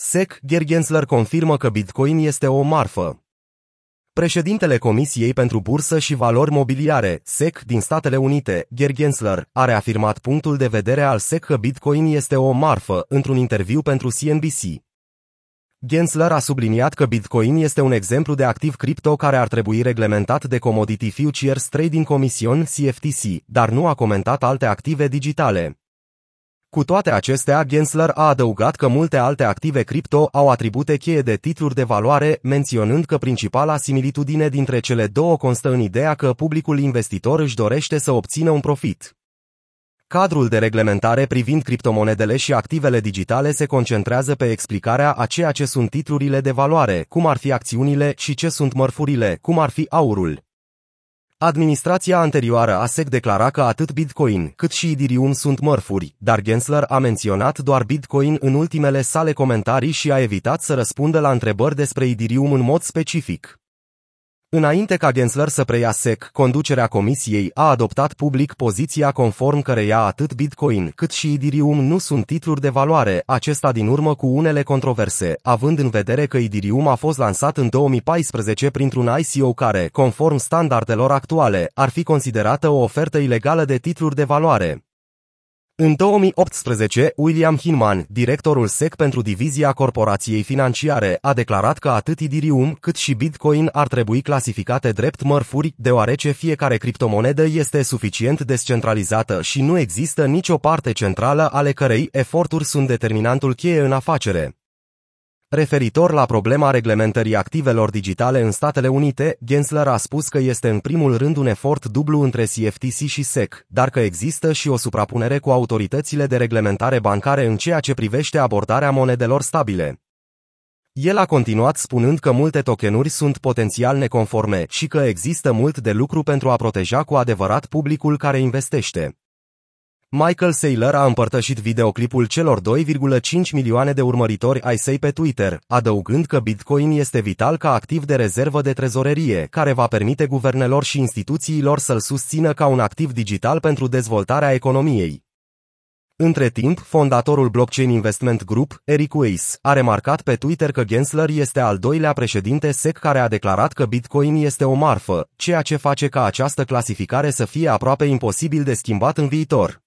SEC, Gergensler confirmă că Bitcoin este o marfă. Președintele Comisiei pentru Bursă și Valori Mobiliare, SEC, din Statele Unite, Gergensler, a reafirmat punctul de vedere al SEC că Bitcoin este o marfă într-un interviu pentru CNBC. Gensler a subliniat că Bitcoin este un exemplu de activ cripto care ar trebui reglementat de Commodity Futures Trading Commission CFTC, dar nu a comentat alte active digitale. Cu toate acestea, Gensler a adăugat că multe alte active cripto au atribute cheie de titluri de valoare, menționând că principala similitudine dintre cele două constă în ideea că publicul investitor își dorește să obțină un profit. Cadrul de reglementare privind criptomonedele și activele digitale se concentrează pe explicarea a ceea ce sunt titlurile de valoare, cum ar fi acțiunile și ce sunt mărfurile, cum ar fi aurul. Administrația anterioară a SEC declara că atât Bitcoin cât și Ethereum sunt mărfuri, dar Gensler a menționat doar Bitcoin în ultimele sale comentarii și a evitat să răspundă la întrebări despre Ethereum în mod specific. Înainte ca Gensler să preia SEC, conducerea comisiei a adoptat public poziția conform căreia atât Bitcoin cât și Ethereum nu sunt titluri de valoare, acesta din urmă cu unele controverse, având în vedere că Ethereum a fost lansat în 2014 printr-un ICO care, conform standardelor actuale, ar fi considerată o ofertă ilegală de titluri de valoare. În 2018, William Hinman, directorul SEC pentru divizia corporației financiare, a declarat că atât Ethereum cât și Bitcoin ar trebui clasificate drept mărfuri, deoarece fiecare criptomonedă este suficient descentralizată și nu există nicio parte centrală ale cărei eforturi sunt determinantul cheie în afacere. Referitor la problema reglementării activelor digitale în Statele Unite, Gensler a spus că este în primul rând un efort dublu între CFTC și SEC, dar că există și o suprapunere cu autoritățile de reglementare bancare în ceea ce privește abordarea monedelor stabile. El a continuat spunând că multe tokenuri sunt potențial neconforme și că există mult de lucru pentru a proteja cu adevărat publicul care investește. Michael Saylor a împărtășit videoclipul celor 2,5 milioane de urmăritori ai săi pe Twitter, adăugând că Bitcoin este vital ca activ de rezervă de trezorerie, care va permite guvernelor și instituțiilor să-l susțină ca un activ digital pentru dezvoltarea economiei. Între timp, fondatorul Blockchain Investment Group, Eric Weiss, a remarcat pe Twitter că Gensler este al doilea președinte SEC care a declarat că Bitcoin este o marfă, ceea ce face ca această clasificare să fie aproape imposibil de schimbat în viitor.